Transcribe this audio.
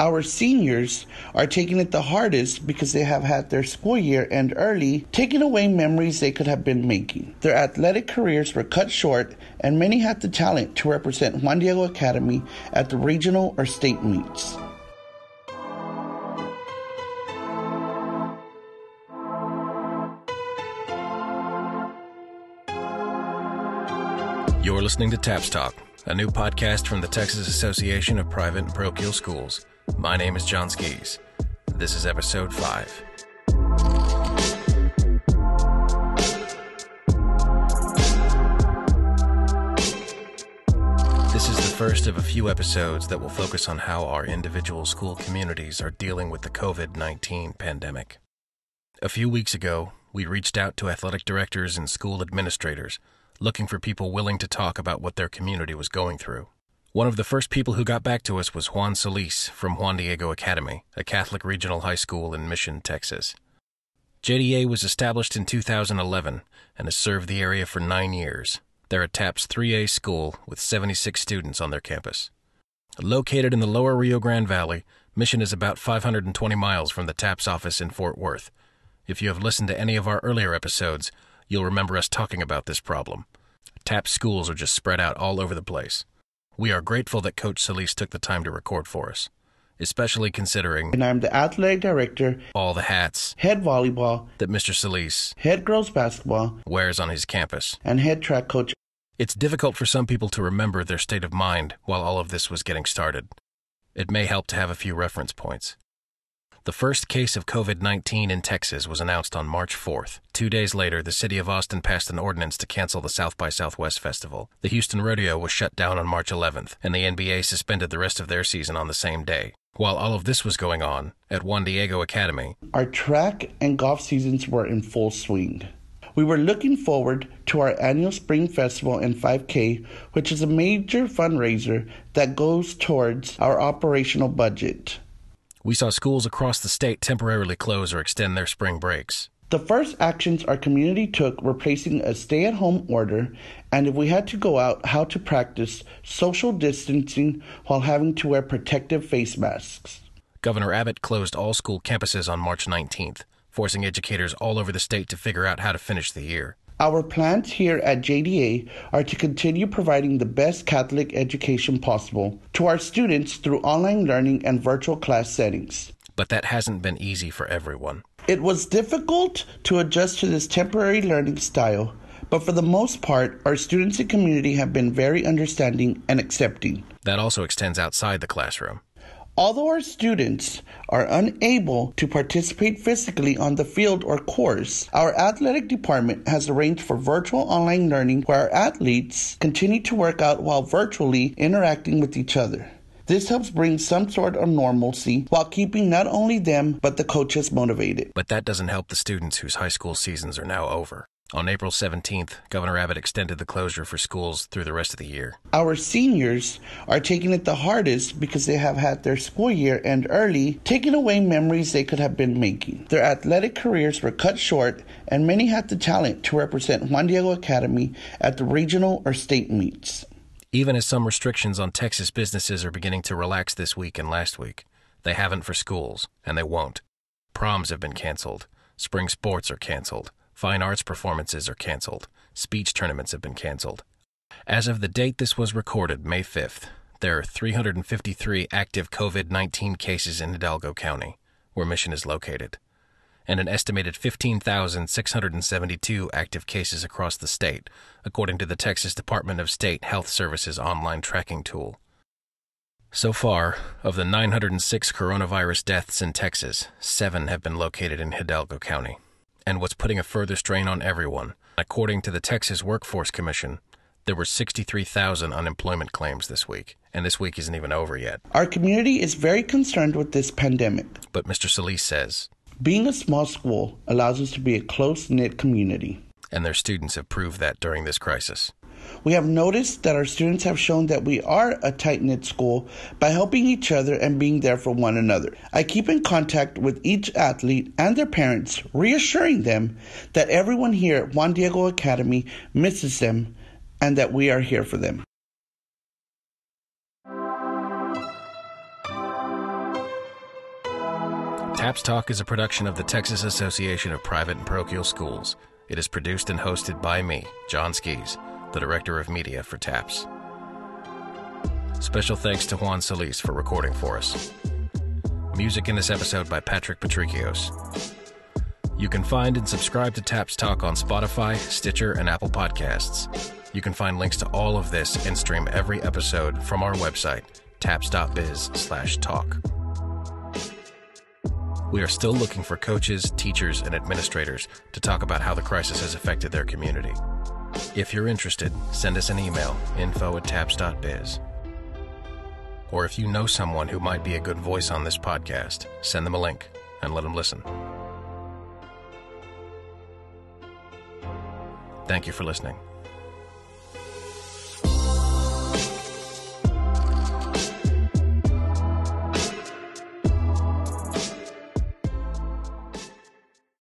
Our seniors are taking it the hardest because they have had their school year end early, taking away memories they could have been making. Their athletic careers were cut short, and many had the talent to represent Juan Diego Academy at the regional or state meets. You're listening to TAPS Talk, a new podcast from the Texas Association of Private and Parochial Schools. My name is John Skis. This is episode 5. This is the first of a few episodes that will focus on how our individual school communities are dealing with the COVID 19 pandemic. A few weeks ago, we reached out to athletic directors and school administrators looking for people willing to talk about what their community was going through. One of the first people who got back to us was Juan Solis from Juan Diego Academy, a Catholic regional high school in Mission, Texas. JDA was established in 2011 and has served the area for nine years. They're a TAPS 3A school with 76 students on their campus. Located in the lower Rio Grande Valley, Mission is about 520 miles from the TAPS office in Fort Worth. If you have listened to any of our earlier episodes, you'll remember us talking about this problem. TAPS schools are just spread out all over the place. We are grateful that Coach Solis took the time to record for us, especially considering And I'm the athletic director, all the hats head volleyball, that Mr. Solis head girls basketball, wears on his campus. and head track coach. It's difficult for some people to remember their state of mind while all of this was getting started. It may help to have a few reference points. The first case of COVID 19 in Texas was announced on March 4th. Two days later, the city of Austin passed an ordinance to cancel the South by Southwest Festival. The Houston Rodeo was shut down on March 11th, and the NBA suspended the rest of their season on the same day. While all of this was going on, at Juan Diego Academy, Our track and golf seasons were in full swing. We were looking forward to our annual Spring Festival and 5K, which is a major fundraiser that goes towards our operational budget. We saw schools across the state temporarily close or extend their spring breaks. The first actions our community took were placing a stay at home order, and if we had to go out, how to practice social distancing while having to wear protective face masks. Governor Abbott closed all school campuses on March 19th, forcing educators all over the state to figure out how to finish the year. Our plans here at JDA are to continue providing the best Catholic education possible to our students through online learning and virtual class settings. But that hasn't been easy for everyone. It was difficult to adjust to this temporary learning style, but for the most part, our students and community have been very understanding and accepting. That also extends outside the classroom. Although our students are unable to participate physically on the field or course, our athletic department has arranged for virtual online learning where our athletes continue to work out while virtually interacting with each other. This helps bring some sort of normalcy while keeping not only them but the coaches motivated. But that doesn't help the students whose high school seasons are now over. On April 17th, Governor Abbott extended the closure for schools through the rest of the year. Our seniors are taking it the hardest because they have had their school year end early, taking away memories they could have been making. Their athletic careers were cut short, and many had the talent to represent Juan Diego Academy at the regional or state meets. Even as some restrictions on Texas businesses are beginning to relax this week and last week, they haven't for schools, and they won't. Proms have been canceled. Spring sports are canceled. Fine arts performances are canceled. Speech tournaments have been canceled. As of the date this was recorded, May 5th, there are 353 active COVID 19 cases in Hidalgo County, where Mission is located, and an estimated 15,672 active cases across the state, according to the Texas Department of State Health Services online tracking tool. So far, of the 906 coronavirus deaths in Texas, seven have been located in Hidalgo County. And what's putting a further strain on everyone, according to the Texas Workforce Commission, there were 63,000 unemployment claims this week, and this week isn't even over yet. Our community is very concerned with this pandemic. But Mr. Solis says, Being a small school allows us to be a close knit community. and their students have proved that during this crisis. We have noticed that our students have shown that we are a tight knit school by helping each other and being there for one another. I keep in contact with each athlete and their parents, reassuring them that everyone here at Juan Diego Academy misses them and that we are here for them. TAPS Talk is a production of the Texas Association of Private and Parochial Schools. It is produced and hosted by me, John Skis, the Director of Media for TAPS. Special thanks to Juan Solis for recording for us. Music in this episode by Patrick Patricios. You can find and subscribe to TAPS Talk on Spotify, Stitcher, and Apple Podcasts. You can find links to all of this and stream every episode from our website, taps.biz slash talk. We are still looking for coaches, teachers, and administrators to talk about how the crisis has affected their community. If you're interested, send us an email, info at taps.biz. Or if you know someone who might be a good voice on this podcast, send them a link and let them listen. Thank you for listening.